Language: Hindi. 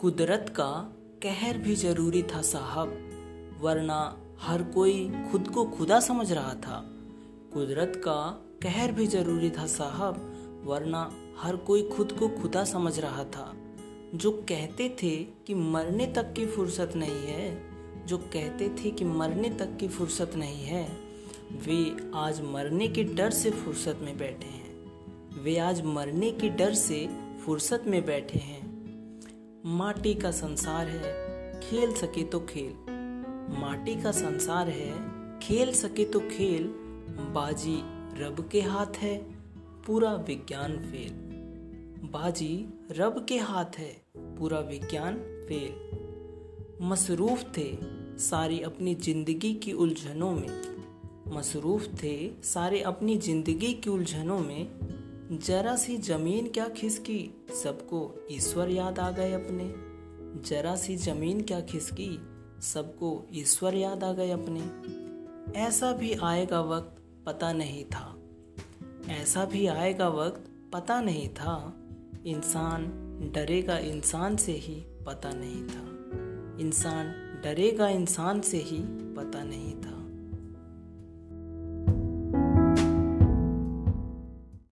कुदरत का कहर भी ज़रूरी था साहब, वरना हर कोई खुद को खुदा समझ रहा था। कुदरत का कहर भी ज़रूरी था साहब, वरना हर कोई खुद को खुदा समझ रहा था। जो कहते थे कि मरने तक की फुर्सत नहीं है, जो कहते थे कि मरने तक की फुर्सत नहीं है, वे आज मरने के डर से फुर्सत में बैठे हैं। वे आज मरने के डर से फुर्सत में बैठे हैं। माटी का संसार है, खेल सके तो खेल। माटी का संसार है, खेल सके तो खेल। बाजी रब के हाथ है, पूरा विज्ञान फेल। बाजी रब के हाथ है, पूरा विज्ञान फेल। मसरूफ थे सारी अपनी ज़िंदगी की उलझनों में। मसरूफ थे सारे अपनी ज़िंदगी की उलझनों में जरा सी ज़मीन क्या खिसकी? सबको ईश्वर याद आ गए अपने। जरा सी ज़मीन क्या खिसकी? सबको ईश्वर याद आ गए अपने। ऐसा भी आएगा वक्त, पता नहीं था। ऐसा भी आएगा वक्त, पता नहीं था। इंसान डरेगा इंसान से ही, पता नहीं था। इंसान डरेगा इंसान से ही, पता नहीं था।